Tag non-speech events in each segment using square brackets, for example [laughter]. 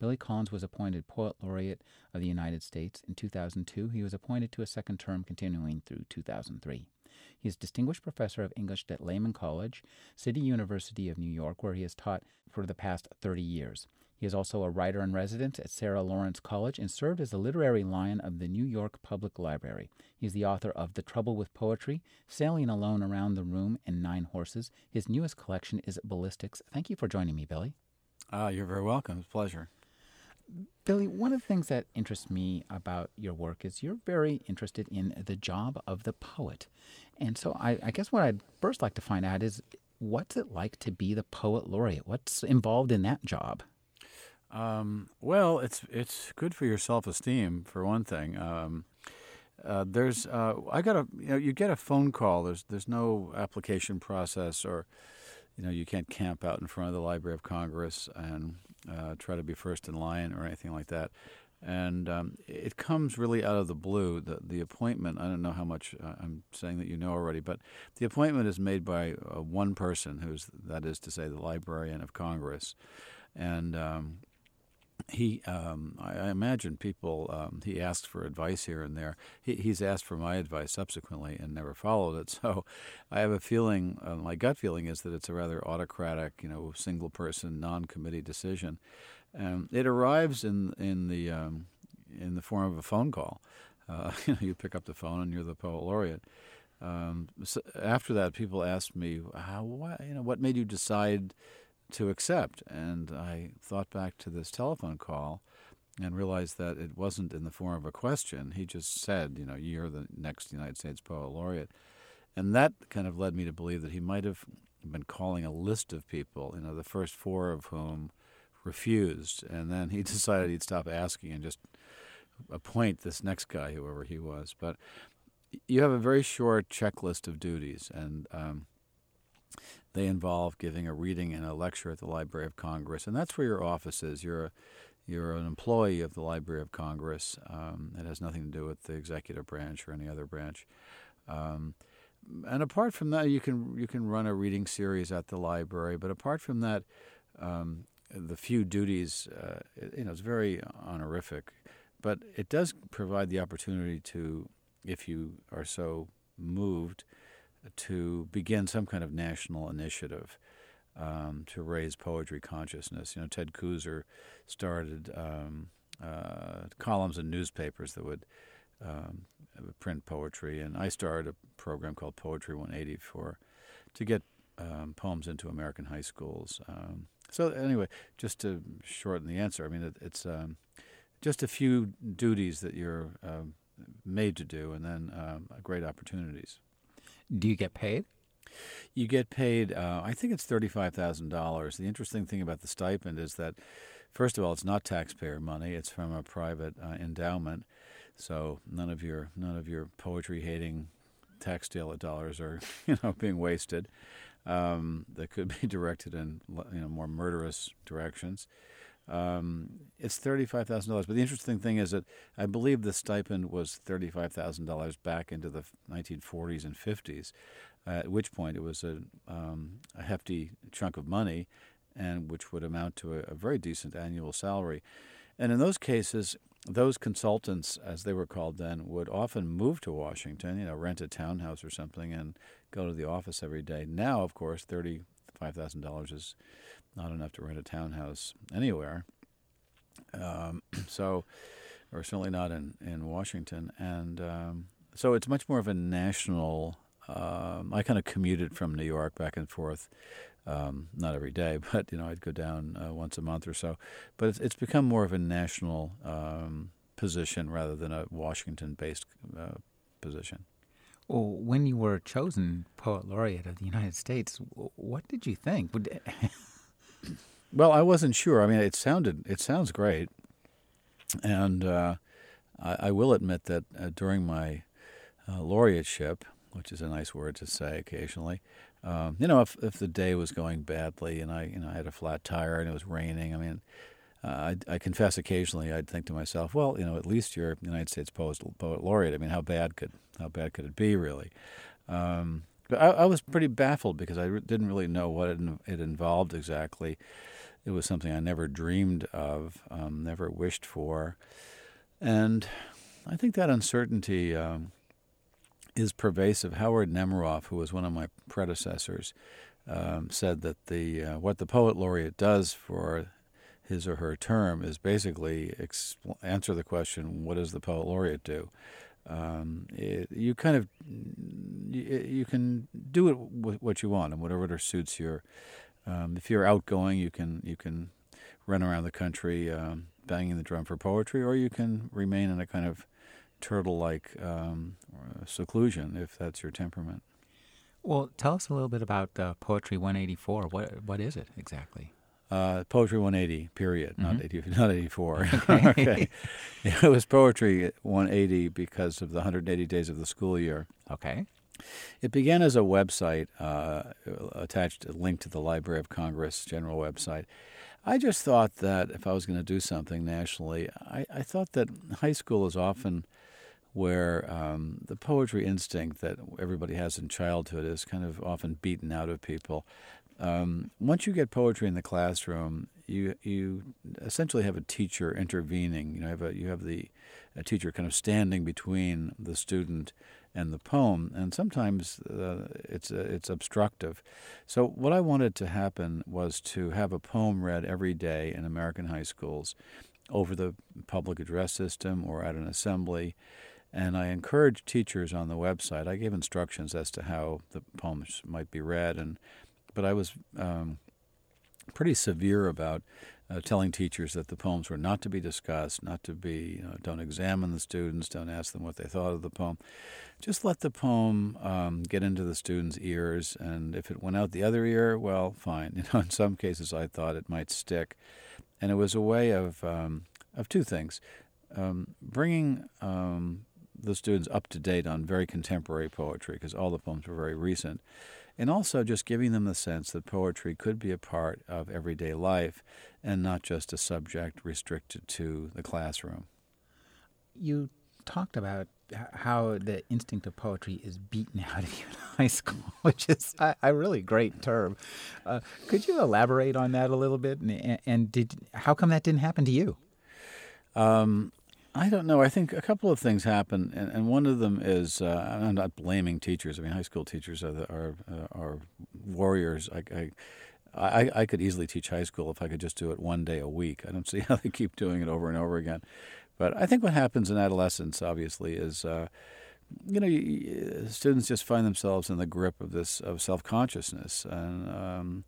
Billy Collins was appointed Poet Laureate of the United States. In 2002, he was appointed to a second term continuing through 2003. He is Distinguished Professor of English at Lehman College, City University of New York, where he has taught for the past 30 years. He is also a writer in residence at Sarah Lawrence College and served as the literary lion of the New York Public Library. He is the author of The Trouble with Poetry, Sailing Alone Around the Room, and Nine Horses. His newest collection is Ballistics. Thank you for joining me, Billy. Ah, you're very welcome. It's a pleasure. Billy, one of the things that interests me about your work is you're very interested in the job of the poet. And so I, I, guess what I'd first like to find out is what's it like to be the poet laureate? What's involved in that job? Um, well, it's it's good for your self esteem for one thing. Um, uh, there's uh, I got a you know you get a phone call. There's there's no application process or you know you can't camp out in front of the Library of Congress and uh, try to be first in line or anything like that. And um, it comes really out of the blue. The, the appointment, I don't know how much uh, I'm saying that you know already, but the appointment is made by uh, one person, who's, that is to say, the Librarian of Congress. And um, he, um, I, I, imagine people, um, he asked for advice here and there. He, he's asked for my advice subsequently and never followed it. [laughs] So I have a feeling, uh, my gut feeling is that it's a rather autocratic, you know, single person, non committee decision. Um, it arrives in, in, the, um, in the form of a phone call. Uh, [laughs] you know, you pick up the phone and you're the poet laureate. Um, so after that, people asked me, "How? What, you know, what made you decide to accept. And I thought back to this telephone call and realized that it wasn't in the form of a question. He just said, you know, you're the next United States Poet Laureate. And that kind of led me to believe that he might have been calling a list of people, you know, the first four of whom refused. And then he [laughs] decided he'd stop asking and just appoint this next guy, whoever he was. But you have a very short checklist of duties. And um, they involve giving a reading and a lecture at the Library of Congress, and that's where your office is. You're a, you're an employee of the Library of Congress. Um, it has nothing to do with the executive branch or any other branch. Um, and apart from that, you can you can run a reading series at the library. But apart from that, um, the few duties, uh, you know, it's very honorific, but it does provide the opportunity to, if you are so moved, to begin some kind of national initiative um, to raise poetry consciousness. You know, Ted Kooser started um, uh, columns in newspapers that would um, print poetry, and I started a program called Poetry 180 for to get um, poems into American high schools. Um, so anyway, just to shorten the answer, I mean it, it's um, just a few duties that you're made to do, and then great opportunities. Do you get paid? You get paid, uh, I think it's $35,000. The interesting thing about the stipend is that, first of all, it's not taxpayer money, it's from a private uh, endowment. So none of your none of your poetry hating tax dollars are [laughs] you know being wasted. Um, that could be [laughs] directed in you know more murderous directions. Um, it's thirty-five thousand dollars. But the interesting thing is that I believe the stipend was thirty-five thousand dollars back into the 1940s and 50s, uh, at which point it was a, um, a hefty chunk of money, and which would amount to a, a very decent annual salary. And in those cases, those consultants, as they were called then, would often move to Washington, you know, rent a townhouse or something, and go to the office every day. Now, of course, thirty-five thousand dollars is not enough to rent a townhouse anywhere. Um, [clears throat] so, or certainly not in, in Washington. And um, so it's much more of a national. Um, I kind of commuted from New York back and forth, um, not every day, [laughs] but you know I'd go down uh, once a month or so. But it's, it's become more of a national um, position rather than a Washington-based uh, position. Well, when you were chosen poet laureate of the United States, what did you think? Well, I wasn't sure. I mean, it sounded it sounds great, and uh, I, I, will admit that uh, during my uh, laureateship, which is a nice word to say occasionally. Um, you know, if if the day was going badly and I you know I had a flat tire and it was raining, I mean, uh, I, I, confess occasionally I'd think to myself, well, you know, at least you're United States Poet, Laureate. I mean, how bad could how bad could it be, really? Um, I, I, was pretty baffled because I re- didn't really know what it, it, involved exactly. It was something I never dreamed of, um, never wished for, and I think that uncertainty um, is pervasive. Howard Nemerov, who was one of my predecessors, um, said that the uh, what the poet laureate does for his or her term is basically answer the question, what does the poet laureate do? Um, it, you kind of you, you, can do it with what you want and whatever suits your. Um, if you're outgoing, you can you can run around the country um, banging the drum for poetry, or you can remain in a kind of turtle-like um, seclusion if that's your temperament. Well, tell us a little bit about uh, Poetry 184. What what is it exactly? Uh, poetry 180, period, mm-hmm. not 80, [laughs] not 84. [laughs] Okay. okay. [laughs] It was poetry 180 because of the 180 days of the school year. Okay. It began as a website uh, attached, a link to the Library of Congress general website. I just thought that if I was going to do something nationally, I, I, thought that high school is often where um, the poetry instinct that everybody has in childhood is kind of often beaten out of people. Um, once you get poetry in the classroom, you you essentially have a teacher intervening. You know, have a, you have the a teacher kind of standing between the student and the poem, and sometimes uh, it's uh, it's obstructive. So what I wanted to happen was to have a poem read every day in American high schools, over the public address system or at an assembly. And I encouraged teachers on the website. I gave instructions as to how the poems might be read, and but I was um, pretty severe about uh, telling teachers that the poems were not to be discussed, not to be, you know, don't examine the students, don't ask them what they thought of the poem. Just let the poem um, get into the students' ears, and if it went out the other ear, well, fine. [laughs] You know, in some cases, I thought it might stick, and it was a way of um, of two things: um, bringing um, the students up to date on very contemporary poetry, because all the poems were very recent and also just giving them the sense that poetry could be a part of everyday life and not just a subject restricted to the classroom. You talked about how the instinct of poetry is beaten out of you in [laughs] high school, which is a, a really great term. Uh, could you elaborate on that a little bit? And, and, did how come that didn't happen to you? Um, I don't know. I think a couple of things happen, and, and one of them is uh, I'm not blaming teachers. I mean, high school teachers are the, are, uh, are warriors. I, I, I, I could easily teach high school if I could just do it one day a week. I don't [laughs] see how they keep doing it over and over again. But I think what happens in adolescence, obviously, is uh, you know students just find themselves in the grip of this of self consciousness and. Um,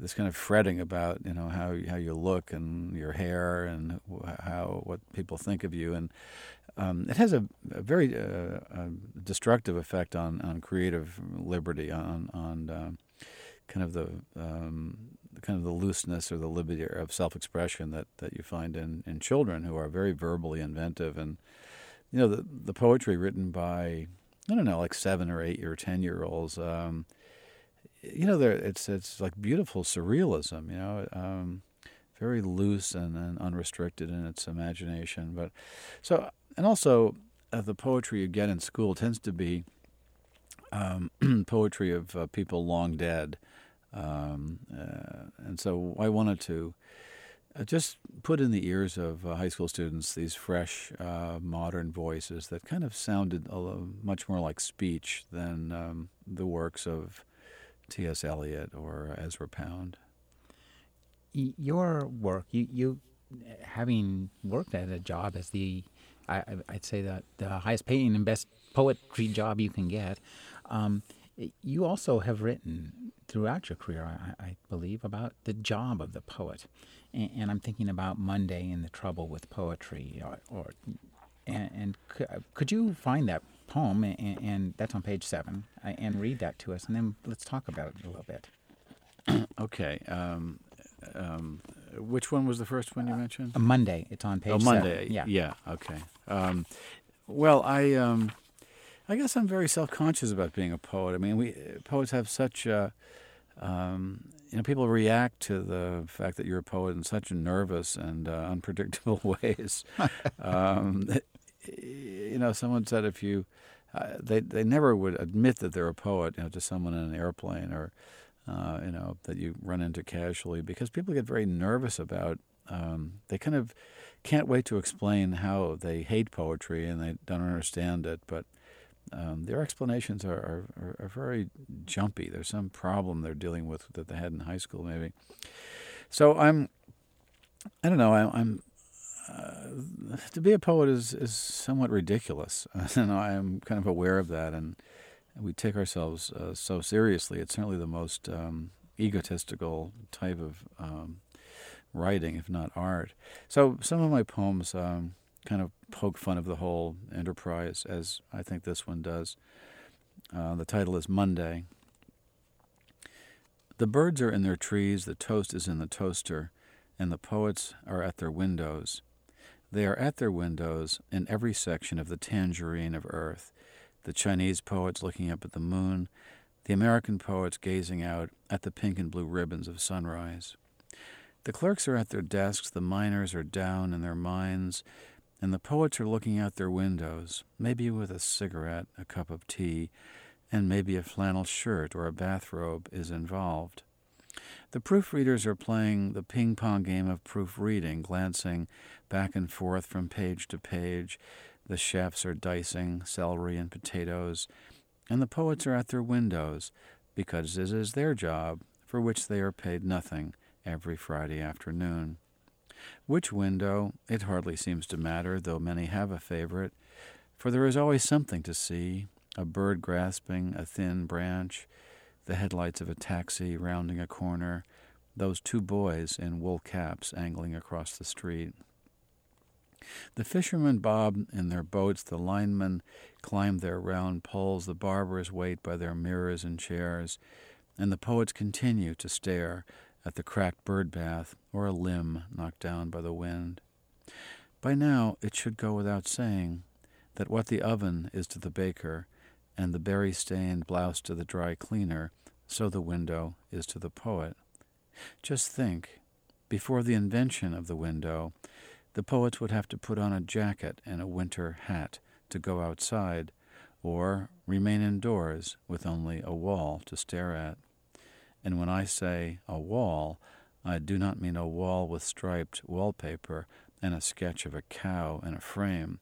this kind of fretting about you know how how you look and your hair and how what people think of you. And um, it has a, a very uh, a destructive effect on, on creative liberty on on um, kind of the um, kind of the looseness or the liberty of self-expression that, that you find in, in children who are very verbally inventive. And you know the the poetry written by I don't know like seven or eight or ten year olds um, you know, there it's it's like beautiful surrealism. You know, um, very loose and, and, unrestricted in its imagination. But so and also uh, the poetry you get in school tends to be um, [clears throat] poetry of uh, people long dead, um, uh, and so I wanted to. Uh, just put in the ears of uh, high school students these fresh, uh, modern voices that kind of sounded much more like speech than um, the works of T.S. Eliot or Ezra Pound. Your work, you, you having worked at a job as the, I, would say that the highest paying and best poetry job you can get, um, you also have written throughout your career, I, I, believe, about the job of the poet. And, and, I'm thinking about Monday and the trouble with poetry, or, or and, and could you find that poem, and, and, that's on page seven, and read that to us, and then let's talk about it a little bit. [coughs] okay. Um, um, which one was the first one you mentioned? Uh, Monday. It's on page. Oh, Monday. Seven. Yeah. Yeah. Okay. Um, well, I um, I guess I'm very self-conscious about being a poet. I mean, we poets have such, uh, um, you know, people react to the fact that you're a poet in such nervous and uh, unpredictable [laughs] ways. [laughs] um, you know, someone said if you, uh, they they never would admit that they're a poet, you know, to someone in an airplane or, uh, you know, that you run into casually because people get very nervous about. Um, they kind of can't wait to explain how they hate poetry and they don't understand it, but um, their explanations are, are, are, very jumpy. There's some problem they're dealing with that they had in high school, maybe. So I'm, I don't know. I, I'm, to be a poet is is somewhat ridiculous, [laughs] and I'm kind of aware of that. And we take ourselves uh, so seriously. It's certainly the most um, egotistical type of um, writing, if not art. So some of my poems um, kind of poke fun of the whole enterprise, as I think this one does. Uh, the title is Monday. The birds are in their trees, the toast is in the toaster, and the poets are at their windows. They are at their windows in every section of the tangerine of earth. The Chinese poets looking up at the moon, the American poets gazing out at the pink and blue ribbons of sunrise. The clerks are at their desks, the miners are down in their mines, and the poets are looking out their windows, maybe with a cigarette, a cup of tea, and maybe a flannel shirt or a bathrobe is involved. The proofreaders are playing the ping pong game of proofreading, glancing back and forth from page to page. The chefs are dicing celery and potatoes, and the poets are at their windows, because this is their job, for which they are paid nothing every Friday afternoon. Which window, it hardly seems to matter, though many have a favorite, for there is always something to see a bird grasping a thin branch, the headlights of a taxi rounding a corner, those two boys in wool caps angling across the street. The fishermen bob in their boats, the linemen climb their round poles, the barbers wait by their mirrors and chairs, and the poets continue to stare at the cracked bird bath or a limb knocked down by the wind. By now, it should go without saying that what the oven is to the baker, and the berry stained blouse to the dry cleaner, so the window is to the poet. Just think, before the invention of the window, the poets would have to put on a jacket and a winter hat to go outside, or remain indoors with only a wall to stare at. And when I say a wall, I do not mean a wall with striped wallpaper and a sketch of a cow in a frame.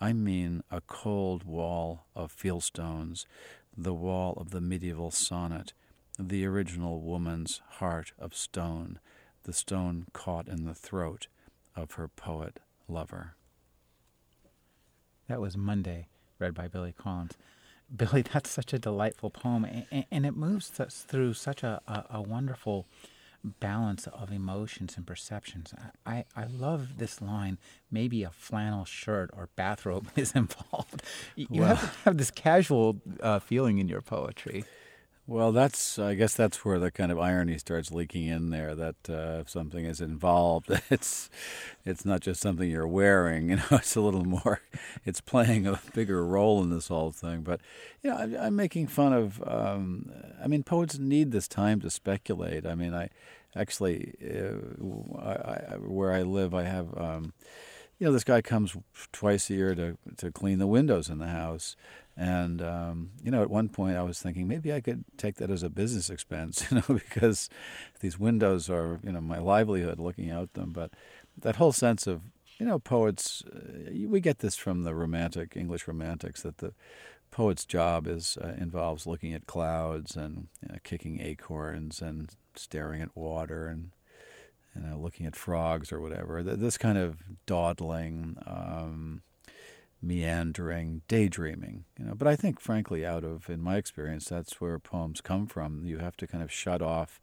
I mean a cold wall of fieldstones, the wall of the medieval sonnet, the original woman's heart of stone, the stone caught in the throat of her poet lover. That was Monday, read by Billy Collins. Billy, [laughs] that's such a delightful poem, and, and it moves us through such a, a, a, wonderful balance of emotions and perceptions. I, I love this line. Maybe a flannel shirt or bathrobe [laughs] is involved. You well, have to have this casual uh, feeling in your poetry. Well, that's I guess that's where the kind of irony starts leaking in there. That uh, if something is involved, [laughs] it's it's not just something you're wearing. You know, [laughs] it's a little more. It's playing a bigger role in this whole thing. But you know, I, I'm, making fun of. Um, I mean, poets need this time to speculate. I mean, I actually uh, I, I, where I live, I have. Um, you know, this guy comes twice a year to to clean the windows in the house and um, you know, at one point I was thinking maybe I could take that as a business expense, [laughs] you know, because these windows are you know my livelihood looking out them. But that whole sense of you know poets, uh, we get this from the romantic English romantics that the poet's job is uh, involves looking at clouds and you know, kicking acorns and staring at water and you know looking at frogs or whatever. This kind of dawdling. Um, meandering, daydreaming. You know, but I think, frankly, out of in my experience, that's where poems come from. You have to kind of shut off.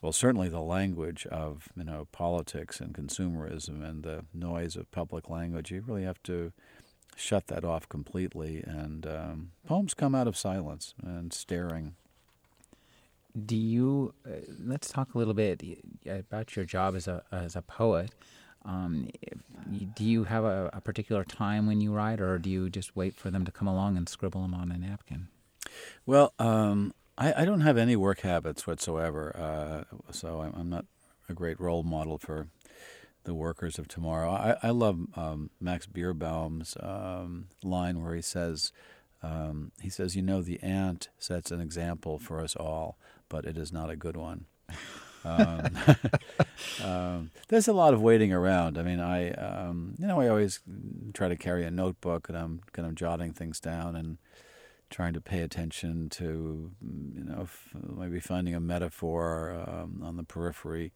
Well, certainly the language of you know politics and consumerism and the noise of public language. You really have to shut that off completely. And um, poems come out of silence and staring. Do you? Uh, let's talk a little bit about your job as a as a poet. Um, do you have a, a, particular time when you write, or do you just wait for them to come along and scribble them on a napkin? Well, um, I, I, don't have any work habits whatsoever, uh, so I'm, I'm, not a great role model for the workers of tomorrow. I, I love um, Max Beerbohm's um, line where he says, um, "He says, you know, the ant sets an example for us all, but it is not a good one." [laughs] Um, [laughs] um, there's a lot of waiting around. I mean, I um, you know I always try to carry a notebook and I'm kind of jotting things down and trying to pay attention to you know f- maybe finding a metaphor um, on the periphery.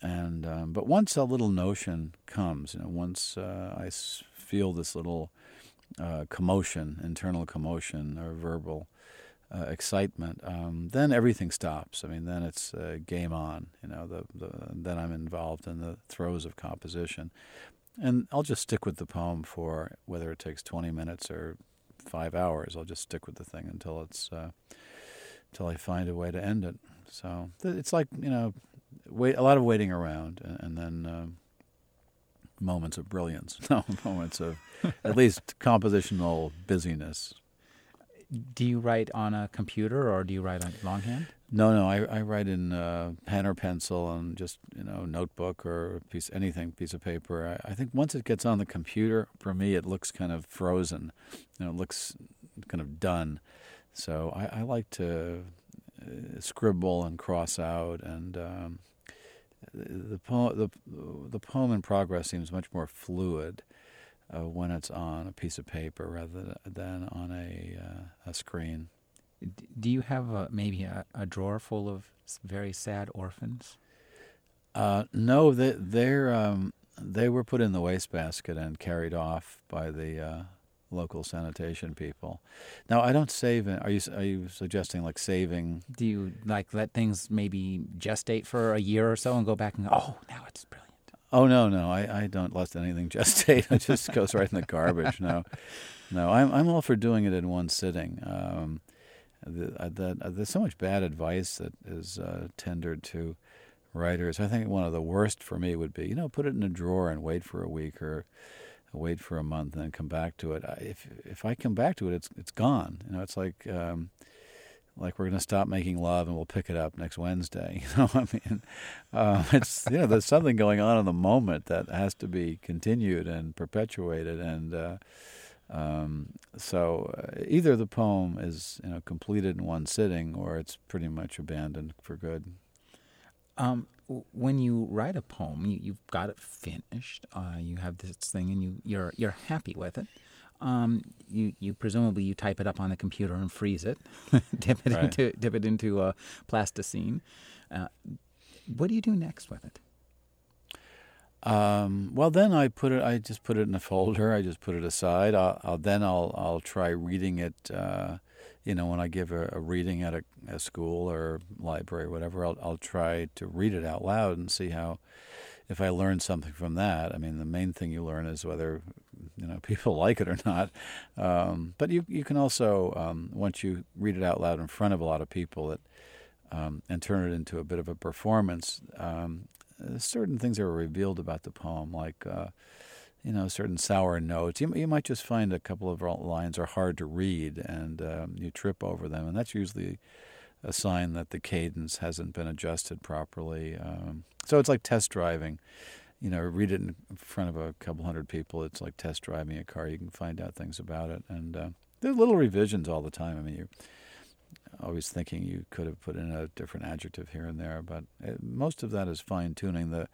And um, but once a little notion comes, you know, once uh, I feel this little uh, commotion, internal commotion or verbal uh, excitement, um, then everything stops. I mean, then it's uh, game on. You know, the, the then I'm involved in the throes of composition, and I'll just stick with the poem for whether it takes 20 minutes or five hours. I'll just stick with the thing until it's uh, until I find a way to end it. So it's like you know, wait a lot of waiting around, and, and then. Um, moments of brilliance, [laughs] no moments of at least compositional busyness do you write on a computer or do you write on longhand? No, no, I, I write in uh, pen or pencil and just you know notebook or piece anything piece of paper. I, I, think once it gets on the computer, for me, it looks kind of frozen. You know, it looks kind of done. So I, I like to uh, scribble and cross out, and um, the poem the the poem in progress seems much more fluid uh, when it's on a piece of paper rather than on a, uh, a screen. Do you have a, maybe a, a, drawer full of very sad orphans? Uh, no, they, they're um, they were put in the wastebasket and carried off by the uh, local sanitation people. Now, I don't save. Are you are you suggesting like saving? Do you like let things maybe gestate for a year or so and go back and go, oh, now it's brilliant. Oh no, no, I, I don't let anything [laughs] gestate. It just goes right in the garbage. No, [laughs] no, I'm I'm all for doing it in one sitting. Um, the, uh, the, uh, there's so much bad advice that is uh, tendered to writers. I think one of the worst for me would be, you know, put it in a drawer and wait for a week or wait for a month and then come back to it. I, if if I come back to it, it's it's gone. You know, it's like. Um, like we're going to stop making love and we'll pick it up next Wednesday. [laughs] You know, I mean, um, it's you know, there's something going on in the moment that has to be continued and perpetuated, and uh, um, so uh, either the poem is you know completed in one sitting or it's pretty much abandoned for good. Um, when you write a poem, you, have got it finished. Uh, you have this thing, and you you're you're happy with it um, you, you presumably you type it up on the computer and freeze it, [laughs] dip it right. into dip it into a plasticine. Uh, what do you do next with it? Um, well, then I put it. I just put it in a folder. I just put it aside. I'll, I'll then I'll I'll try reading it. Uh, you know, when I give a, a reading at a, a, school or library or whatever, I'll I'll try to read it out loud and see how if I learn something from that. I mean, the main thing you learn is whether you know [laughs] people like it or not. Um, but you you can also um, once you read it out loud in front of a lot of people, um, and turn it into a bit of a performance. Um, certain things are revealed about the poem, like. Uh, you know, certain sour notes. You, you might just find a couple of lines are hard to read, and um, you trip over them, and that's usually a sign that the cadence hasn't been adjusted properly. Um, so it's like test driving you know, read it in front of a couple hundred people. It's like test driving a car. You can find out things about it, and uh, there are little revisions all the time. I mean, you're always thinking you could have put in a different adjective here and there, but it, most of that is fine tuning the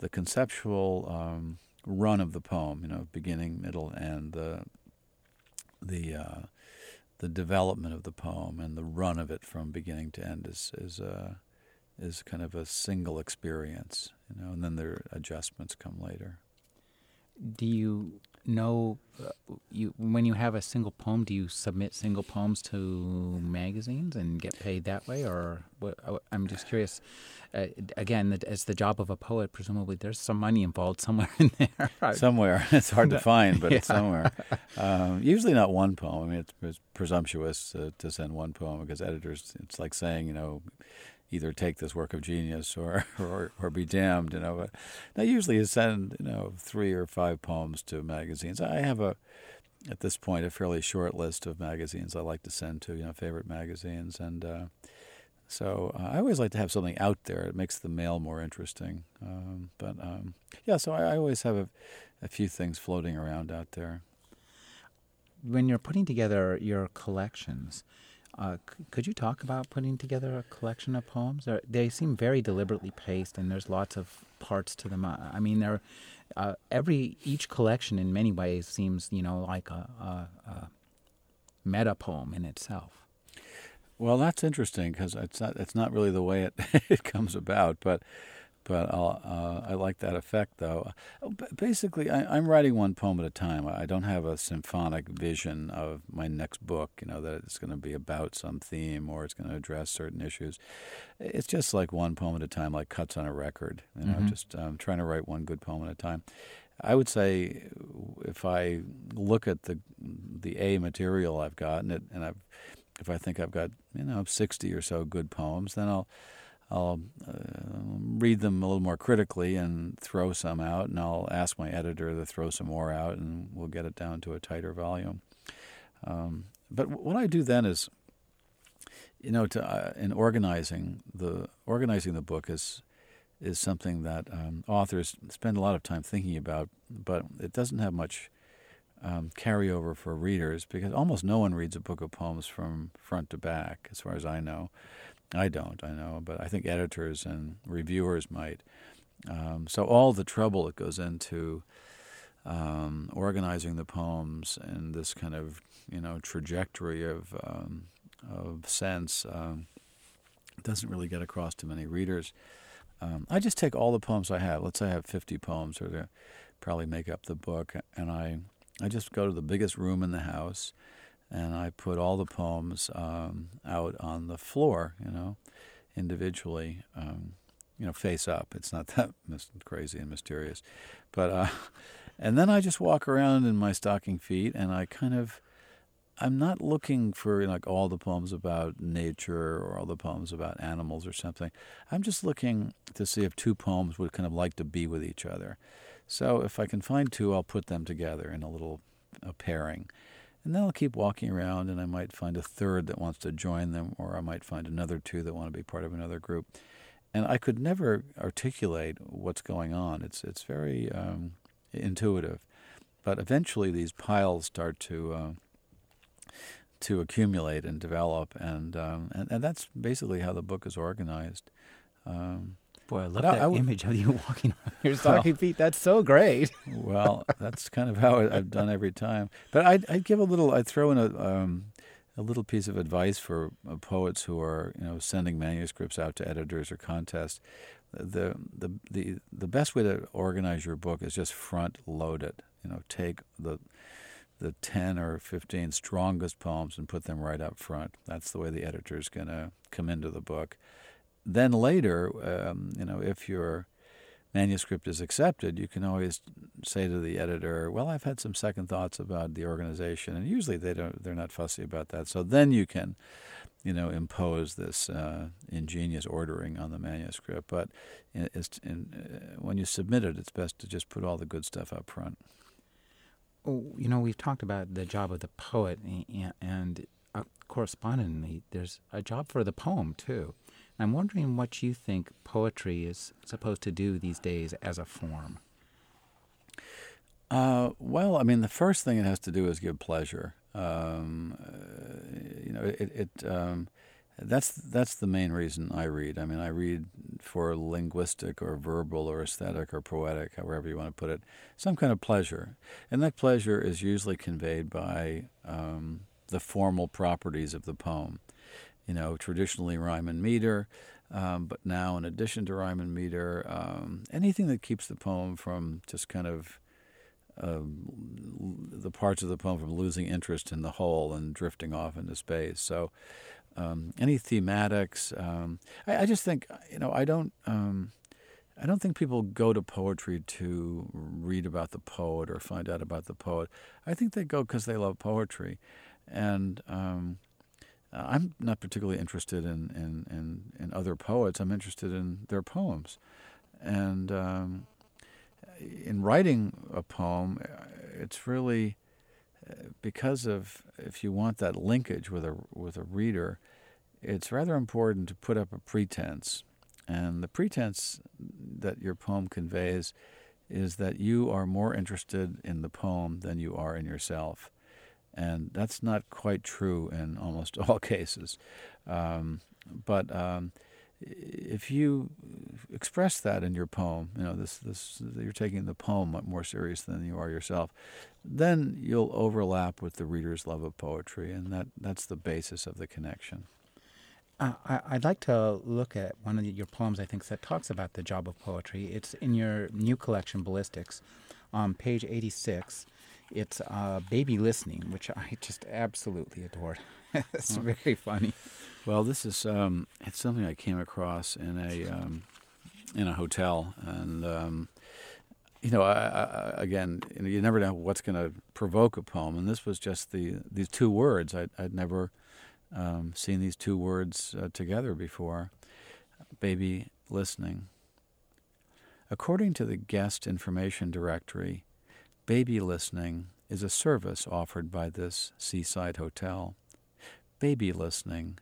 the conceptual um, run of the poem. You know, beginning, middle, and the the uh, the development of the poem and the run of it from beginning to end is is uh, is kind of a single experience, you know, and then their adjustments come later. Do you know uh, you when you have a single poem? Do you submit single poems to magazines and get paid that way, or what? I'm just curious. Uh, again, as the job of a poet, presumably there's some money involved somewhere in there. [laughs] somewhere, [laughs] it's hard to find, but [laughs] yeah. it's somewhere. Um, usually not one poem. I mean, it's, it's presumptuous uh, to send one poem because editors. It's like saying, you know either take this work of genius or, [laughs] or, or be damned, you know. But I usually send, you know, three or five poems to magazines. I have a, at this point, a fairly short list of magazines I like to send to, you know, favorite magazines. And uh, so uh, I always like to have something out there. It makes the mail more interesting. Um, but um, yeah, so I, I always have a, a few things floating around out there. When you're putting together your collections, uh, c- could you talk about putting together a collection of poems? Or, they seem very deliberately paced, and there's lots of parts to them. Uh, I mean, they're uh, every each collection in many ways seems, you know, like a, a, a meta poem in itself. Well, that's interesting because it's not it's not really the way it [laughs] it comes about, but but uh, I like that effect, though. Basically, I, am writing one poem at a time. I don't have a symphonic vision of my next book, you know, that it's going to be about some theme or it's going to address certain issues. It's just like one poem at a time, like cuts on a record, you know, mm-hmm. just um, trying to write one good poem at a time. I would say if I look at the the A material I've got, and, it, and I've, if I think I've got, you know, 60 or so good poems, then I'll I'll uh, read them a little more critically and throw some out, and I'll ask my editor to throw some more out, and we'll get it down to a tighter volume. Um, but what I do then is, you know, to, uh, in organizing the organizing the book is is something that um, authors spend a lot of time thinking about, but it doesn't have much um, carryover for readers because almost no one reads a book of poems from front to back, as far as I know. I don't, I know, but I think editors and reviewers might. Um, so all the trouble that goes into um, organizing the poems and this kind of you know trajectory of um, of sense um, doesn't really get across to many readers. Um, I just take all the poems I have. Let's say I have 50 poems, or probably make up the book, and I I just go to the biggest room in the house and I put all the poems um, out on the floor, you know, individually, um, you know, face up. It's not [laughs] that crazy and mysterious, but uh, [laughs] and then I just walk around in my stocking feet, and I kind of. I'm not looking for like all the poems about nature or all the poems about animals or something. I'm just looking to see if two poems would kind of like to be with each other. So if I can find two, I'll put them together in a little a pairing. And then I'll keep walking around and I might find a third that wants to join them, or I might find another two that want to be part of another group. And I could never articulate what's going on. It's, it's very um, intuitive. But eventually these piles start to. Uh, to accumulate and develop, and, um, and and that's basically how the book is organized. Um, Boy, I love that I, image of you [laughs] walking on your stocking well, feet. That's so great. [laughs] well, that's kind of how I've done every time. But I'd, I'd give a little. I'd throw in a um, a little piece of advice for uh, poets who are you know sending manuscripts out to editors or contests. The the the the best way to organize your book is just front load it. You know, take the the 10 or 15 strongest poems and put them right up front. That's the way the editor is going to come into the book then later, um, you know, if your manuscript is accepted, you can always say to the editor, "Well, I've had some second thoughts about the organization," and usually they don't. They're not fussy about that. So then you can, you know, impose this uh, ingenious ordering on the manuscript. But in, in, uh, when you submit it, it's best to just put all the good stuff up front. Oh, you know, we've talked about the job of the poet, and, and uh, correspondingly, there's a job for the poem too. I'm wondering what you think poetry is supposed to do these days as a form. Uh, well, I mean, the first thing it has to do is give pleasure. Um, uh, you know, it, it um, that's that's the main reason I read. I mean, I read for linguistic or verbal or aesthetic or poetic, however you want to put it, some kind of pleasure, and that pleasure is usually conveyed by um, the formal properties of the poem you know, traditionally rhyme and meter, um, but now in addition to rhyme and meter, um, anything that keeps the poem from just kind of um, the parts of the poem from losing interest in the whole and drifting off into space. So, um, any thematics, um, I, I, just think you know I don't. Um, I don't think people go to poetry to read about the poet or find out about the poet. I think they go because they love poetry, and uh, I'm not particularly interested in, in, in, in, other poets. I'm interested in their poems. And um, in writing a poem, uh, it's really uh, because of if you want that linkage with a with a reader, it's rather important to put up a pretense, and the pretense that your poem conveys is that you are more interested in the poem than you are in yourself, and that's not quite true in almost [laughs] all cases, um, but. Um, if you express that in your poem, you know this this you're taking the poem more serious than you are yourself, then you'll overlap with the reader's love of poetry, and that that's the basis of the connection. Uh, I, would like to look at one of your poems. I think that talks about the job of poetry. It's in your new collection, Ballistics, on page eighty-six. It's uh, "Baby Listening," which I just absolutely adored. [laughs] it's very funny. Well, this is um, it's something I came across in a um, in a hotel, and um, you know, I, I, again, you, know, you, never know what's going to provoke a poem, and this was just the these two words. I, would never um, seen these two words uh, together before. Baby listening. According to the guest information directory, baby listening is a service offered by this seaside hotel. Baby listening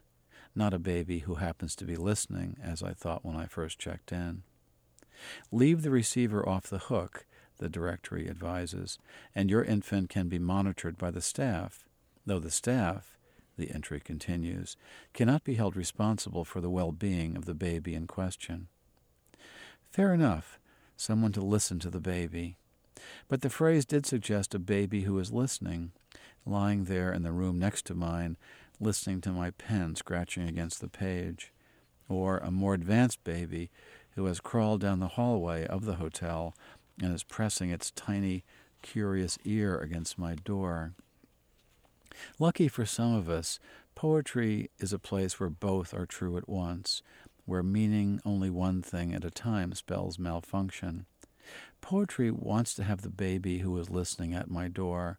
not a baby who happens to be listening, as I thought when I first checked in. Leave the receiver off the hook, the directory advises, and your infant can be monitored by the staff, though the staff, the entry continues, cannot be held responsible for the well being of the baby in question. Fair enough, someone to listen to the baby. But the phrase did suggest a baby who is listening, lying there in the room next to mine, listening to my pen scratching against the page, or a more advanced baby who has crawled down the hallway of the hotel and is pressing its tiny, curious ear against my door. Lucky for some of us, poetry is a place where both are true at once, where meaning only one thing at a time spells malfunction. Poetry wants to have the baby who is listening at my door,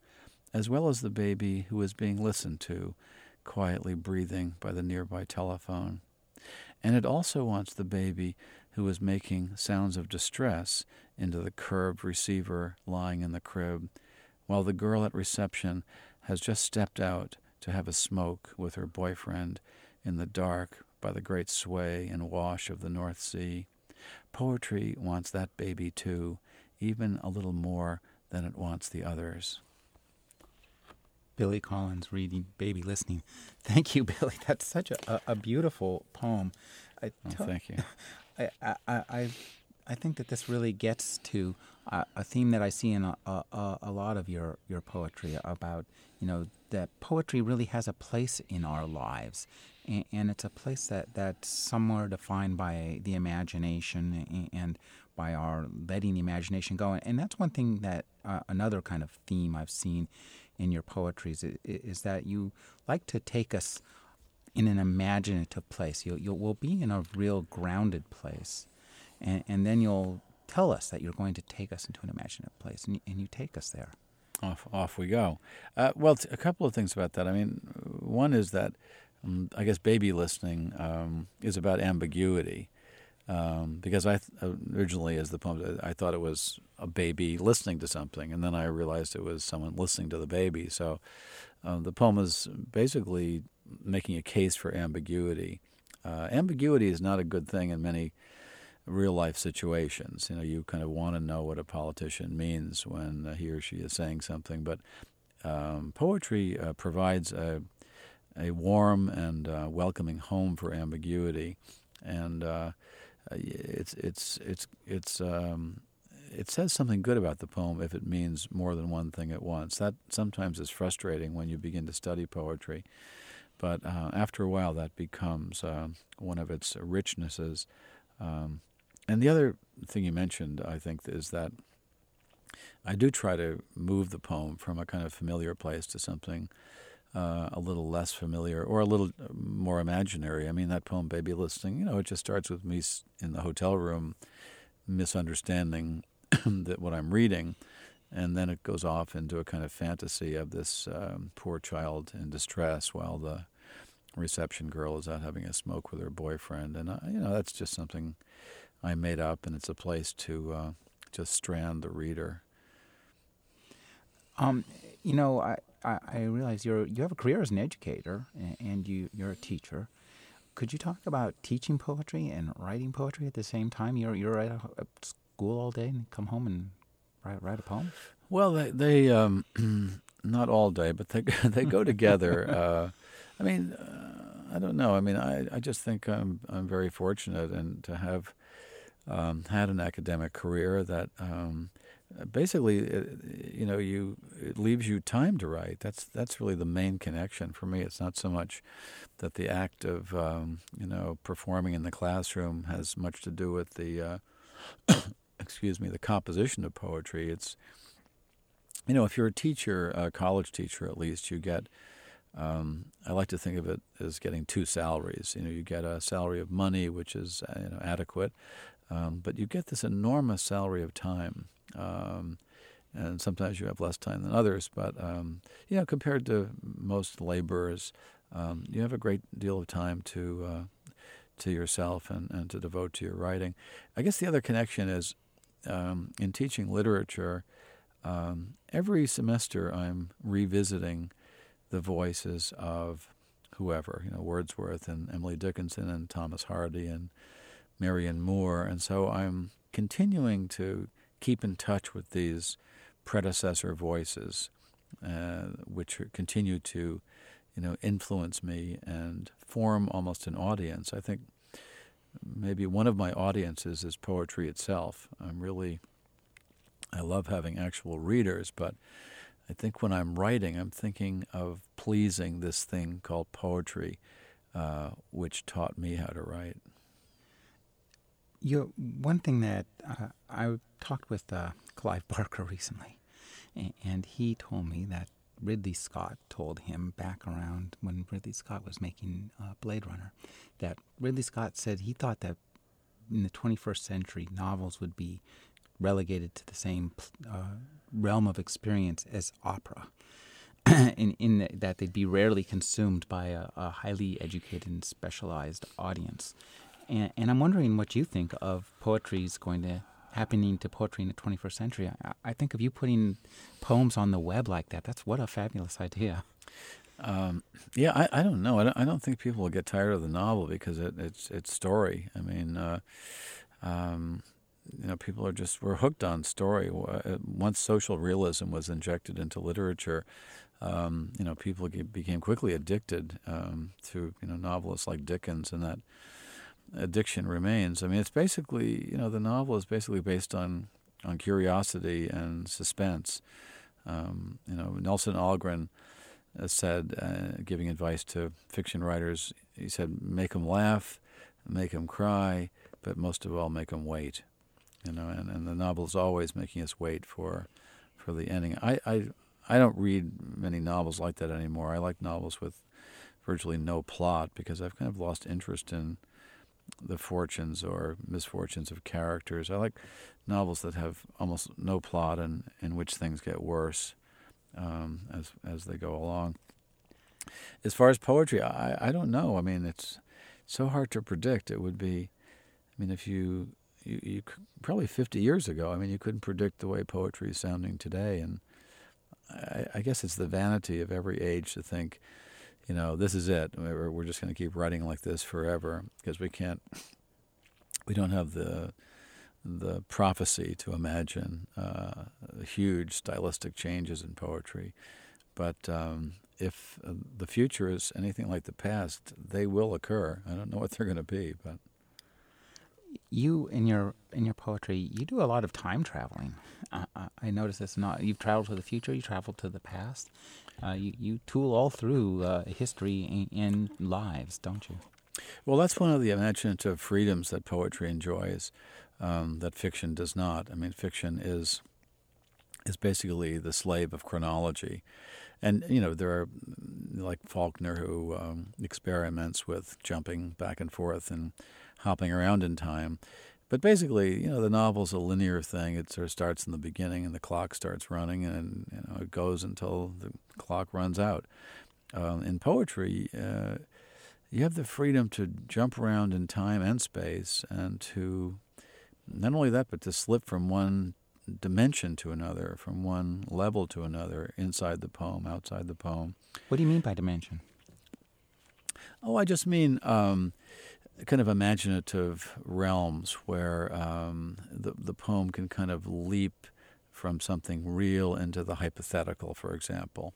as well as the baby who is being listened to, quietly breathing by the nearby telephone. And it also wants the baby who is making sounds of distress into the curved receiver lying in the crib, while the girl at reception has just stepped out to have a smoke with her boyfriend in the dark by the great sway and wash of the North Sea. Poetry wants that baby too, even a little more than it wants the others. Billy Collins reading Baby Listening. [laughs] Thank you, Billy. [laughs] That's such a, a, beautiful poem. I oh, thank you. [laughs] I, I, I, I think that this really gets to a, a theme that I see in a, a, a, lot of your, your poetry about, you know, that poetry really has a place in our lives. And, it's a place that, that's somewhere defined by the imagination and by our letting the imagination go. And that's one thing that uh, another kind of theme I've seen in your poetry is is, that you like to take us in an imaginative place. You'll, you'll we'll be in a real grounded place, and, and then you'll tell us that you're going to take us into an imaginative place, and, and you take us there. Off, off we go. Uh, well, a couple of things about that. I mean, one is that I guess baby listening um, is about ambiguity um, because I th- originally, as the poem, I thought it was a baby listening to something, and then I realized it was someone listening to the baby. So uh, the poem is basically making a case for ambiguity. Uh, ambiguity is not a good thing in many real life situations. You know, you kind of want to know what a politician means when he or she is saying something, but um, poetry uh, provides a a warm and uh, welcoming home for ambiguity, and uh, it's it's it's it's um, it says something good about the poem if it means more than one thing at once. That sometimes is frustrating when you begin to study poetry, but uh, after a while that becomes uh, one of its richnesses. Um, and the other thing you mentioned, I think, is that I do try to move the poem from a kind of familiar place to something uh, a little less familiar or a little uh, more imaginary. I mean, that poem, Baby Listening, you know, it just starts with me in the hotel room misunderstanding [clears throat] that what I'm reading, and then it goes off into a kind of fantasy of this um, poor child in distress while the reception girl is out having a smoke with her boyfriend, and uh, you know that's just something I made up, and it's a place to uh, just strand the reader. Um, you know, I, I, I realize you're you have a career as an educator, and you you're a teacher. Could you talk about teaching poetry and writing poetry at the same time? You're you're at, a, at school all day and come home and write write a poem. Well, they, they um, [clears throat] not all day, but they [laughs] they go together. [laughs] uh, I mean, uh, I don't know. I mean, I, I just think I'm I'm very fortunate and to have um, had an academic career that um, basically, it, you know, you it leaves you time to write. That's that's really the main connection for me. It's not so much that the act of um, you know performing in the classroom has much to do with the uh, [coughs] excuse me the composition of poetry. It's you know, if you're a teacher, a college teacher at least, you get. Um, I like to think of it as getting two salaries. You know, you get a salary of money, which is uh, you know adequate, um, but you get this enormous salary of time. Um, and sometimes you have less time than others, but um, you know, compared to most laborers, um, you have a great deal of time to uh, to yourself and, and to devote to your writing. I guess the other connection is um, in teaching literature. Um, every semester, I'm revisiting the voices of whoever, you know, Wordsworth and Emily Dickinson and Thomas Hardy and Marianne Moore, and so I'm continuing to keep in touch with these predecessor voices, uh, which continue to, you know, influence me and form almost an audience. I think maybe one of my audiences is poetry itself. I'm really, I love having actual readers, but I think when I'm writing, I'm thinking of pleasing this thing called poetry, uh, which taught me how to write. You one thing that uh, I talked with uh, Clive Barker recently, and he told me that Ridley Scott told him back around when Ridley Scott was making uh, Blade Runner that Ridley Scott said he thought that in the 21st century novels would be relegated to the same uh, realm of experience as opera. [clears throat] in, in that they'd be rarely consumed by a, a highly educated and specialized audience. And, and I'm wondering what you think of poetry's going to happening to poetry in the 21st century. I, I, think of you putting poems on the web like that. That's what a fabulous idea. Um, yeah, I, I don't know. I don't, I don't think people will get tired of the novel because it, it's it's story. I mean, uh, um, you know, people are just we're hooked on story. Uh, once social realism was injected into literature, um, you know, people became quickly addicted um, to you know novelists like Dickens and that addiction remains. I mean, it's basically you know the novel is basically based on on curiosity and suspense. Um, you know, Nelson Algren said, uh, giving advice to fiction writers, he said, "Make them laugh, make them cry, but most of all, make them wait." You know, and, and the novel is always making us wait for for the ending. I, I I don't read many novels like that anymore. I like novels with virtually no plot because I've kind of lost interest in the fortunes or misfortunes of characters. I like novels that have almost no plot and in which things get worse um, as as they go along. As far as poetry, I, I don't know. I mean, it's so hard to predict. It would be, I mean, if you, you, you probably 50 years ago, I mean, you couldn't predict the way poetry is sounding today. And I, I guess it's the vanity of every age to think, you know, this is it. We're, we're just going to keep writing like this forever because we can't, we don't have the the prophecy to imagine uh, huge stylistic changes in poetry. But um, if uh, the future is anything like the past, they will occur. I don't know [laughs] what they're going to be, but you in your in your poetry, you do a lot of time traveling. Uh, I notice this. Not you've traveled to the future, you traveled to the past. Uh, you you tool all through uh, history and, lives, don't you? Well, that's one of the imaginative freedoms that poetry enjoys, um, that fiction does not. I mean, fiction is is basically the slave of chronology, and you know there are like Faulkner who um, experiments with jumping back and forth and hopping around in time. But basically, you know, the novel's a linear thing. It sort of starts in the beginning, and the clock starts running, and you know, it goes until the clock runs out. Um, in poetry, uh, you have the freedom to jump around in time and space and to not only that, but to slip from one dimension to another, from one level to another, inside the poem, outside the poem. What do you mean by dimension? Oh, I just mean um, kind of imaginative realms where um, the the poem can kind of leap from something real into the hypothetical, for example.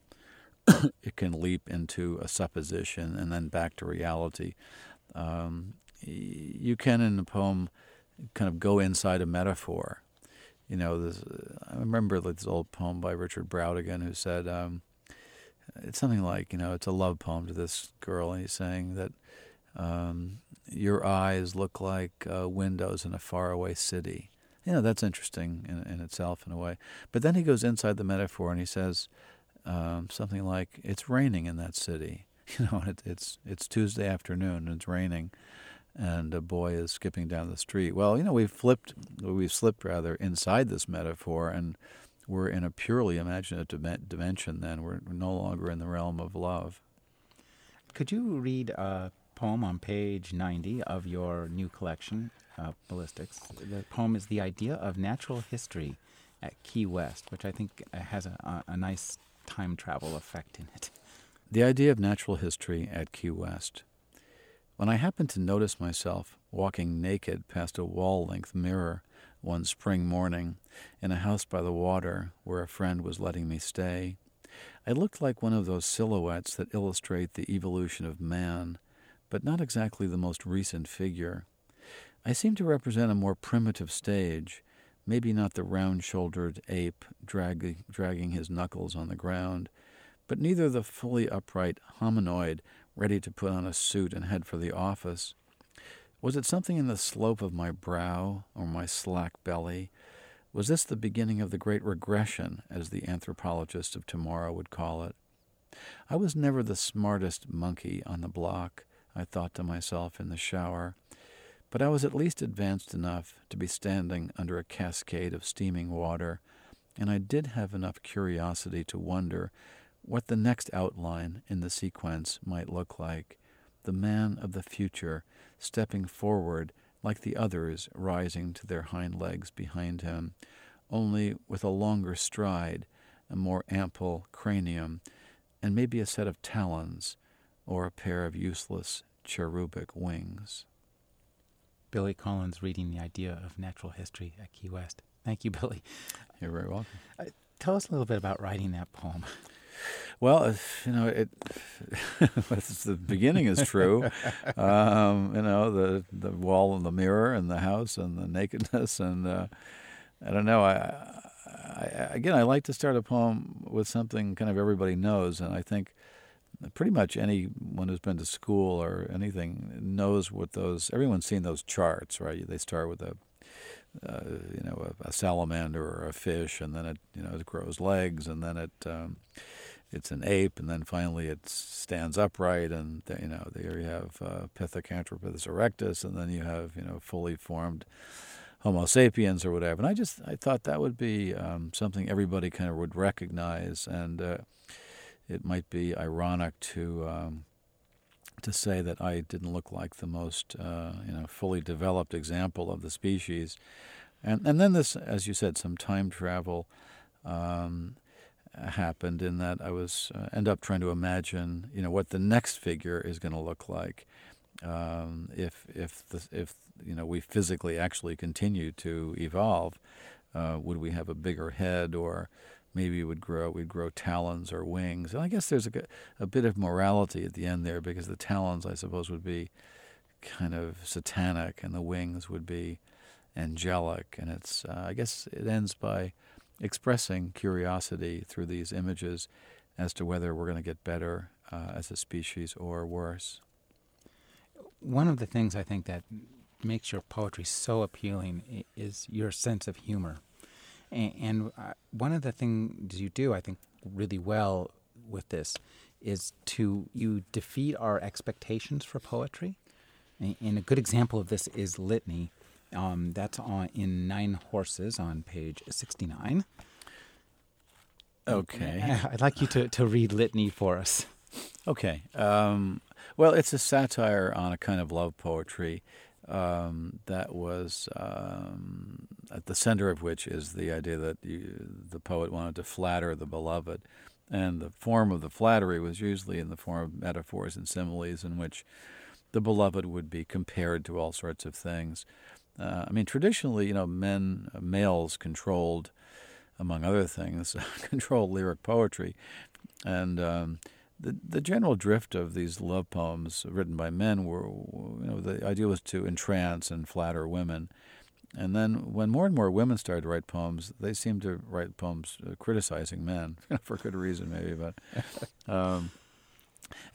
[coughs] it can leap into a supposition and then back to reality. Um, you can, in the poem, kind of go inside a metaphor. You know, this, I remember this old poem by Richard Brautigan who said, um, it's something like, you know, it's a love poem to this girl, and he's saying that um, your eyes look like uh, windows in a faraway city. You know, that's interesting in, in itself, in a way. But then he goes inside the metaphor and he says um, something like, "It's raining in that city." [laughs] You know, it, it's it's Tuesday afternoon and it's raining, and a boy is skipping down the street. Well, you know, we've flipped, we've slipped rather inside this metaphor, and we're in a purely imaginative dimension. Then we're no longer in the realm of love. Could you read a poem on page ninety of your new collection, uh, Ballistics? The poem is "The Idea of Natural History at Key West," which I think has a, a nice time travel effect in it. The idea of natural history at Key West. When I happened to notice myself walking naked past a wall length mirror one spring morning in a house by the water where a friend was letting me stay, I looked like one of those silhouettes that illustrate the evolution of man, but not exactly the most recent figure. I seem to represent a more primitive stage, maybe not the round shouldered ape drag- dragging his knuckles on the ground, but neither the fully upright hominoid ready to put on a suit and head for the office. Was it something in the slope of my brow or my slack belly? Was this the beginning of the great regression, as the anthropologist of tomorrow would call it? I was never the smartest monkey on the block, I thought to myself in the shower, but I was at least advanced enough to be standing under a cascade of steaming water, and I did have enough curiosity to wonder what the next outline in the sequence might look like the man of the future stepping forward like the others rising to their hind legs behind him, only with a longer stride, a more ample cranium, and maybe a set of talons or a pair of useless cherubic wings. Billy Collins reading the idea of natural history at Key West. Thank you, Billy. You're very welcome. Uh, tell us a little bit about writing that poem. Well, you know, it. [laughs] the beginning is true. [laughs] Um, you know, the the wall and the mirror and the house and the nakedness and uh, I don't know. I, I, again, I like to start a poem with something kind of everybody knows, and I think pretty much anyone who's been to school or anything knows what those. Everyone's seen those charts, right? They start with a uh, you know, a, a, salamander or a fish, and then it, you know, it grows legs, and then it, um, it's an ape, and then finally it stands upright, and you know, there you have uh, Pithecanthropus erectus, and then you have, you know, fully formed Homo sapiens or whatever. And I just, I thought that would be um, something everybody kind of would recognize, and uh, it might be ironic to. Um, to say that I didn't look like the most, uh, you know, fully developed example of the species, and and then this, as you said, some time travel um, happened in that I was uh, end up trying to imagine, you know, what the next figure is going to look like, um, if if the, if you know we physically actually continue to evolve, uh, would we have a bigger head or maybe would grow we'd grow talons or wings. And I guess there's a, a bit of morality at the end there because the talons, I suppose, would be kind of satanic, and the wings would be angelic. And it's uh, I guess it ends by expressing curiosity through these images as to whether we're going to get better uh, as a species or worse. One of the things I think that makes your poetry so appealing is your sense of humor. And, and uh, one of the things you do, I think, really well with this is to you defeat our expectations for poetry. And a good example of this is Litany. Um, that's on in Nine Horses on page 69. Okay. [laughs] I'd like you to, to read Litany for us. Okay. Um, Well, it's a satire on a kind of love poetry um, that was um, at the center of which is the idea that you, the poet wanted to flatter the beloved. And the form of the flattery was usually in the form of metaphors and similes in which the beloved would be compared to all sorts of things. Uh, I mean, traditionally, you know, men, uh, males controlled, among other things, [laughs] controlled lyric poetry. And um, the the general drift of these love poems written by men were, you know, the idea was to entrance and flatter women. And then when more and more women started to write poems, they seemed to write poems uh, criticizing men [laughs] for good reason, maybe. But [laughs] um,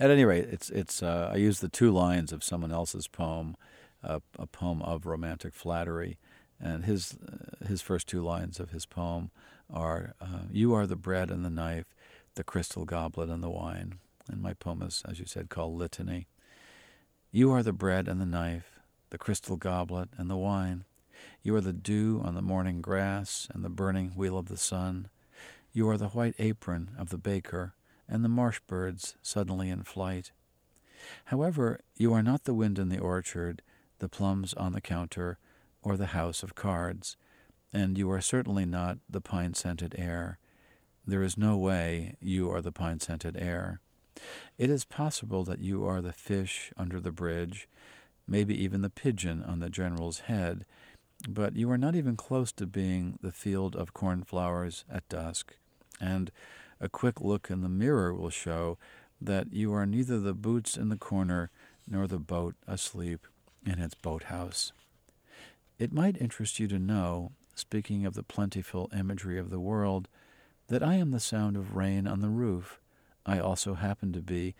at any rate, it's it's. Uh, I use the two lines of someone else's poem, uh, a poem of romantic flattery, and his uh, his first two lines of his poem are, uh, "You are the bread and the knife." The crystal goblet and the wine. And my poem is, as you said, called Litany. You are the bread and the knife, the crystal goblet and the wine. You are the dew on the morning grass and the burning wheel of the sun. You are the white apron of the baker and the marsh birds suddenly in flight. However, you are not the wind in the orchard, the plums on the counter, or the house of cards, and you are certainly not the pine scented air there is no way you are the pine scented air. It is possible that you are the fish under the bridge, maybe even the pigeon on the general's head, but you are not even close to being the field of cornflowers at dusk. And a quick look in the mirror will show that you are neither the boots in the corner nor the boat asleep in its boathouse. It might interest you to know, speaking of the plentiful imagery of the world, that I am the sound of rain on the roof. I also happen to be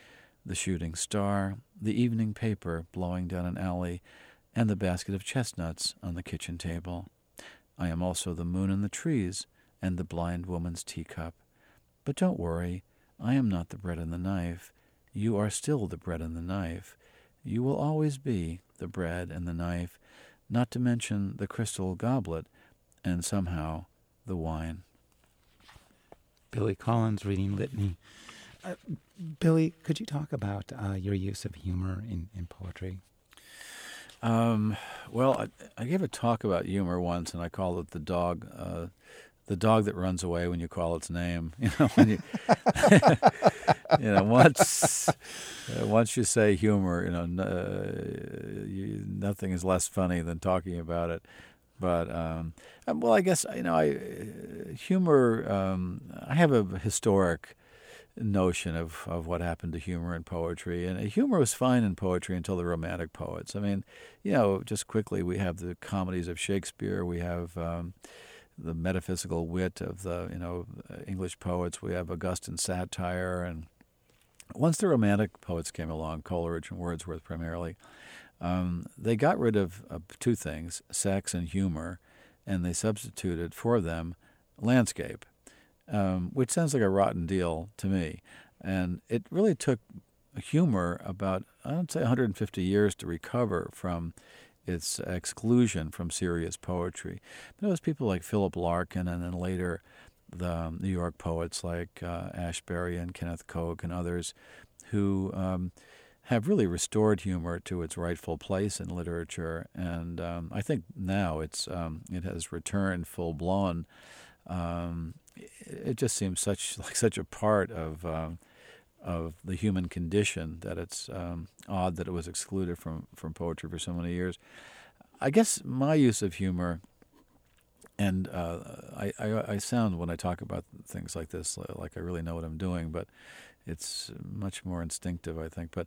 the shooting star, the evening paper blowing down an alley, and the basket of chestnuts on the kitchen table. I am also the moon in the trees and the blind woman's teacup. But don't worry, I am not the bread and the knife. You are still the bread and the knife. You will always be the bread and the knife, not to mention the crystal goblet, and somehow the wine. Billy Collins reading Litany. Uh, Billy, could you talk about uh, your use of humor in, in poetry? Um, well, I, I, gave a talk about humor once, and I called it the dog, uh, the dog that runs away when you call its name. [laughs] You know, you, [laughs] you know, once uh, once you say humor, you know, uh, you, nothing is less funny than talking about it. But um, um, well, I guess you know, I humor. Um, I have a historic notion of, of what happened to humor in poetry, and humor was fine in poetry until the Romantic poets. I mean, you know, just quickly, we have the comedies of Shakespeare. We have um, the metaphysical wit of the you know English poets. We have Augustan satire, and once the Romantic poets came along, Coleridge and Wordsworth primarily um, they got rid of, of two things, sex and humor, and they substituted for them landscape, um, which sounds like a rotten deal to me. And it really took humor about, I would say, 150 years to recover from its exclusion from serious poetry. There was people like Philip Larkin, and then later the New York poets like uh, Ashbery and Kenneth Koch and others who um, have really restored humor to its rightful place in literature, and um, I think now it's um, it has returned full blown. Um, it just seems such [laughs] like such a part of um, of the human condition that it's um, odd that it was excluded from from poetry for so many years. I guess my use of humor. And uh, I, I, I sound when I talk about things like this like I really know what I'm doing, but it's much more instinctive, I think. But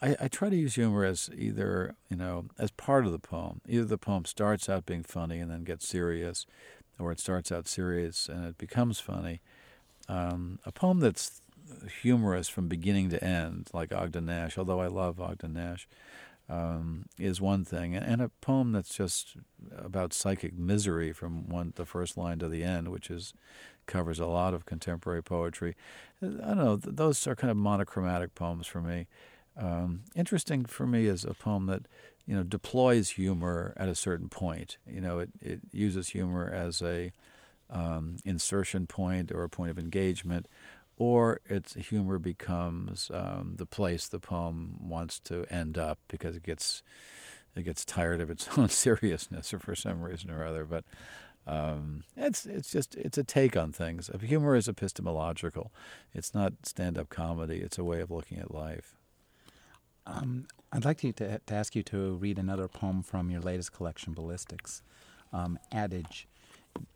I, I, try to use humor as either, you know, as part of the poem. Either the poem starts out being funny and then gets serious, or it starts out serious and it becomes funny. Um, a poem that's humorous from beginning to end, like Ogden Nash, although I love Ogden Nash, um, is one thing, and a poem that's just about psychic misery from one the first line to the end, which is covers a lot of contemporary poetry. I don't know; those are kind of monochromatic poems for me. Um, interesting for me is a poem that you know deploys humor at a certain point. You know, it it uses humor as a um, insertion point or a point of engagement, or its humor becomes um, the place the poem wants to end up because it gets it gets tired of its [laughs] own seriousness or for some reason or other. But um, it's it's just it's a take on things. Humor is epistemological. It's not stand up comedy. It's a way of looking at life. Um, I'd like to, to, to ask you to read another poem from your latest collection, Ballistics, um, Adage.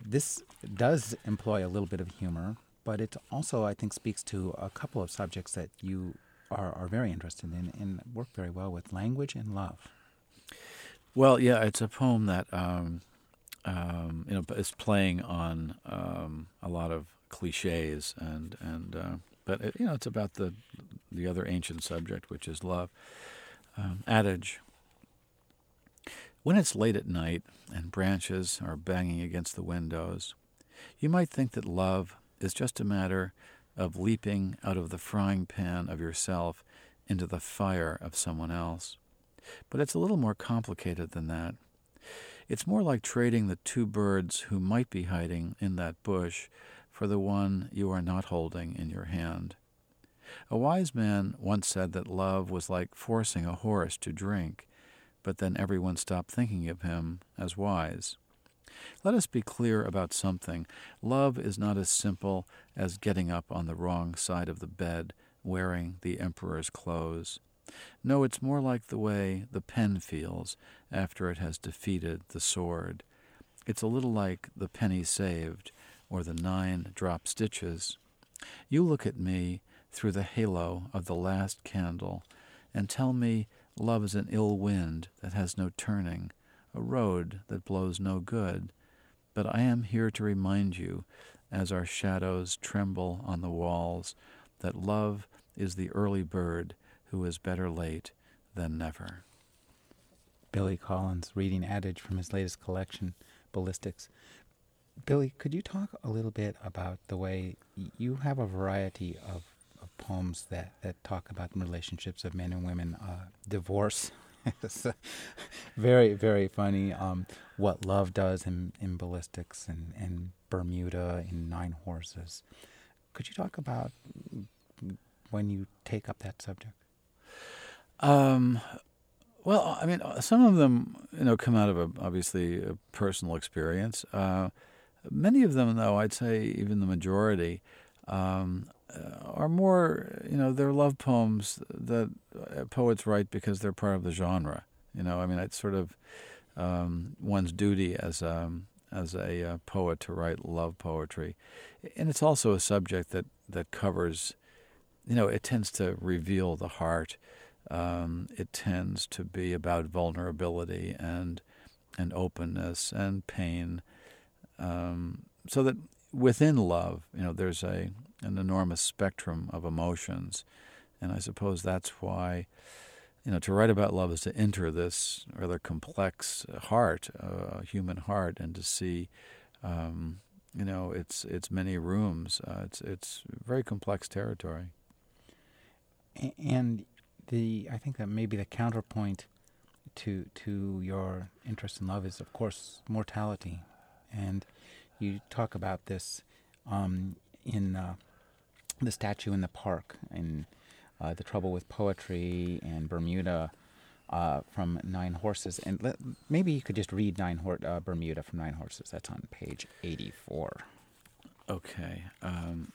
This does employ a little bit of humor, but it also, I think, speaks to a couple of subjects that you are, are very interested in and work very well with language and love. Well, yeah, it's a poem that um, um, you know is playing on um, a lot of cliches and and uh, but it, you know it's about the the other ancient subject, which is love. Um, adage. When it's late at night and branches are banging against the windows, you might think that love is just a matter of leaping out of the frying pan of yourself into the fire of someone else. But it's a little more complicated than that. It's more like trading the two birds who might be hiding in that bush for the one you are not holding in your hand. A wise man once said that love was like forcing a horse to drink, but then everyone stopped thinking of him as wise. Let us be clear about something. Love is not as simple as getting up on the wrong side of the bed, wearing the emperor's clothes. No, it's more like the way the pen feels after it has defeated the sword. It's a little like the penny saved or the nine drop stitches. You look at me through the halo of the last candle and tell me love is an ill wind that has no turning, a road that blows no good. But I am here to remind you, as our shadows tremble on the walls, that love is the early bird who is better late than never. Billy Collins reading Adage from his latest collection, Ballistics. Billy, could you talk a little bit about the way you have a variety of, of poems that, that talk about the relationships of men and women, uh, divorce, [laughs] it's very, very funny. Um, what love does in, in ballistics and, and Bermuda in Nine Horses. Could you talk about when you take up that subject? Um, well, I mean, some of them, you know, come out of a, obviously a personal experience. Uh, many of them, though, I'd say even the majority, um, uh, are more, you know, they're love poems that uh, poets write because they're part of the genre. You know, I mean, it's sort of um, one's duty as a, um, as a uh, poet to write love poetry, and it's also a subject that that covers, you know, it tends to reveal the heart. Um, it tends to be about vulnerability and and openness and pain, um, so that within love, you know, there's a an enormous spectrum of emotions, and I suppose that's why, you know, to write about love is to enter this rather complex heart, uh, human heart, and to see, um, you know, its its many rooms. Uh, it's it's very complex territory. And the I think that maybe the counterpoint to to your interest in love is, of course, mortality, and you talk about this um, in uh, the statue in the park in uh, the trouble with poetry and Bermuda uh, from Nine Horses, and let, maybe you could just read Nine Hor- uh, Bermuda from Nine Horses. That's on page eighty-four. Okay. Um,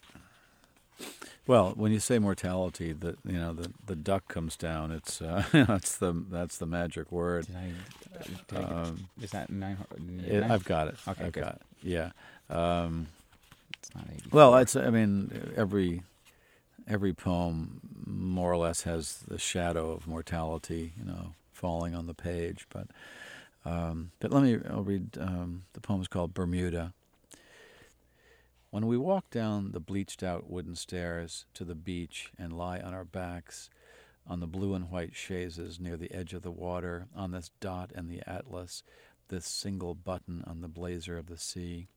well, when you say mortality, the you know the, the duck comes down. It's uh, [laughs] that's the that's the magic word. Did I, did I um, is that nine? It, nine? I've got it. Okay, I've good. got it. Yeah. Um, It's not 84. well, it's I mean every every poem more or less has the shadow of mortality, you know, falling on the page. But um, but let me I'll read um, the poem is called Bermuda. When we walk down the bleached out wooden stairs to the beach and lie on our backs on the blue and white chaises near the edge of the water, on this dot and the atlas, this single button on the blazer of the sea,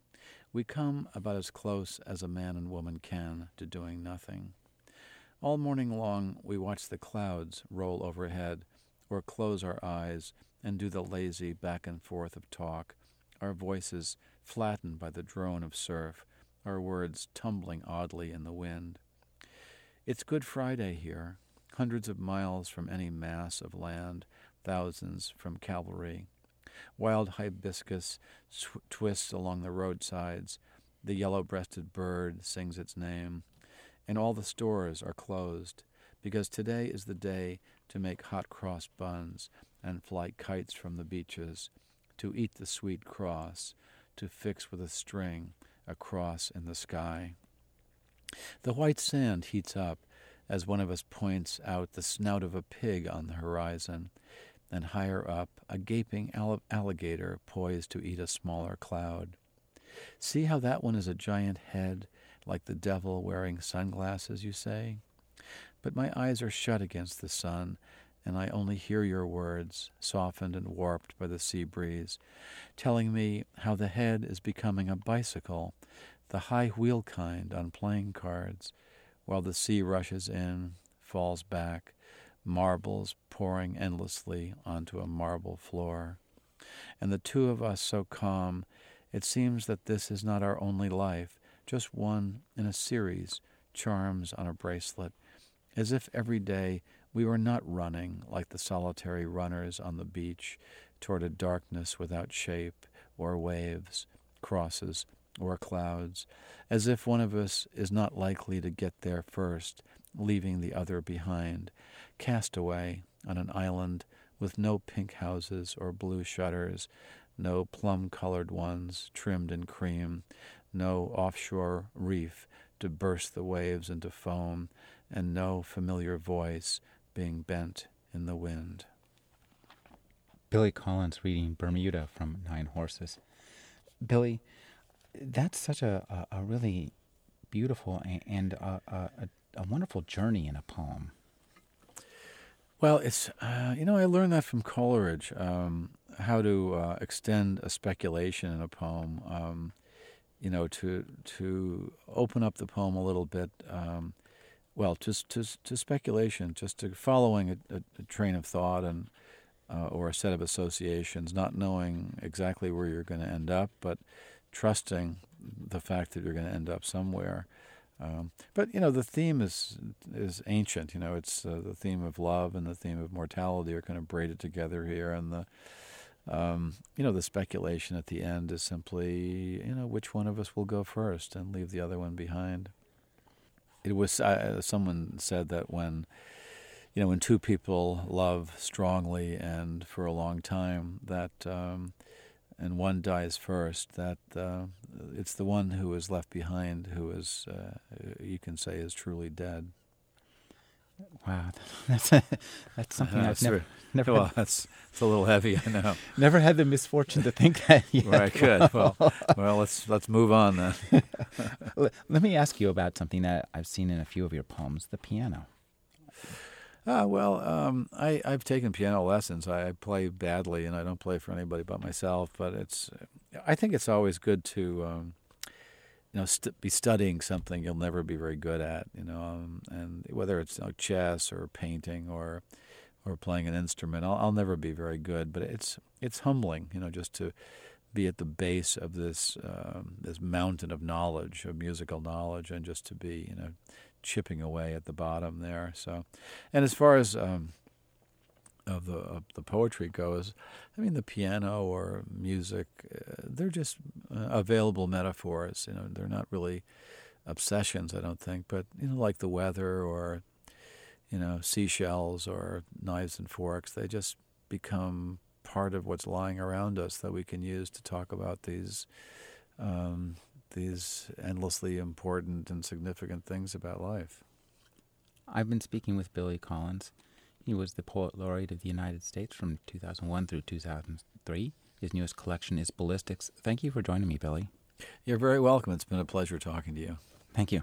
we come about as close as a man and woman can to doing nothing. All morning long we watch the clouds roll overhead, or close our eyes and do the lazy back and forth of talk, our voices flattened by the drone of surf, our words tumbling oddly in the wind. It's Good Friday here, hundreds of miles from any mass of land, thousands from Calvary. Wild hibiscus sw- twists along the roadsides. The yellow breasted bird sings its name. And all the stores are closed because today is the day to make hot cross buns and fly kites from the beaches, to eat the sweet cross, to fix with a string a cross in the sky. The white sand heats up as one of us points out the snout of a pig on the horizon, and higher up, a gaping alligator poised to eat a smaller cloud. See how that one is a giant head, like the devil wearing sunglasses, you say? But my eyes are shut against the sun, and I only hear your words, softened and warped by the sea breeze, telling me how the head is becoming a bicycle, the high wheel kind on playing cards, while the sea rushes in, falls back, marbles pouring endlessly onto a marble floor. And the two of us so calm, it seems that this is not our only life, just one in a series, charms on a bracelet, as if every day we were not running like the solitary runners on the beach toward a darkness without shape or waves, crosses, or clouds, as if one of us is not likely to get there first, leaving the other behind, cast away on an island with no pink houses or blue shutters, no plum colored ones trimmed in cream, no offshore reef to burst the waves into foam, and no familiar voice being bent in the wind. Billy Collins reading Bermuda from Nine Horses. Billy, that's such a, a, a really beautiful and a, a, a, wonderful journey in a poem. Well, it's uh, you know I learned that from Coleridge um, how to uh, extend a speculation in a poem. Um, you know to to open up the poem a little bit. Um, well, just to, to speculation, just to following a, a, a train of thought and uh, or a set of associations, not knowing exactly where you're going to end up, but trusting the fact that you're going to end up somewhere. Um, but you know the theme is is ancient. You know it's uh, the theme of love and the theme of mortality are kind of braided together here, and the um, you know the speculation at the end is simply you know which one of us will go first and leave the other one behind. It was uh, someone said that when you know when two people love strongly and for a long time that um, and one dies first, that uh, it's the one who is left behind who is, uh, you can say, is truly dead. Wow, [laughs] that's a, that's something I've never, never. Well, had, that's it's a little heavy, I know. [laughs] Never had the misfortune to think that. [laughs] Yet. Right, good. Well, well, let's let's move on then. Let me ask you about something that I've seen in a few of your poems: the piano. Ah, well, um, I, I've taken piano lessons. I, I, play badly, and I don't play for anybody but myself. But it's, I think it's always good to, um, you know, st- be studying something you'll never be very good at. You know, um, and whether it's you know, chess or painting or, or playing an instrument, I'll, I'll never be very good. But it's it's humbling, you know, just to be at the base of this um, this mountain of knowledge, of musical knowledge, and just to be, you know chipping away at the bottom there. So, and as far as um, of the of the poetry goes, I mean the piano or music, uh, they're just uh, available metaphors. You know, they're not really obsessions. I don't think, but you know, like the weather or you know seashells or knives and forks, they just become part of what's lying around us that we can use to talk about these um, these endlessly important and significant things about life. I've been speaking with Billy Collins. He was the Poet Laureate of the United States from 2001 through 2003. His newest collection is Ballistics. Thank you for joining me, Billy. You're very welcome. It's been a pleasure talking to you. Thank you.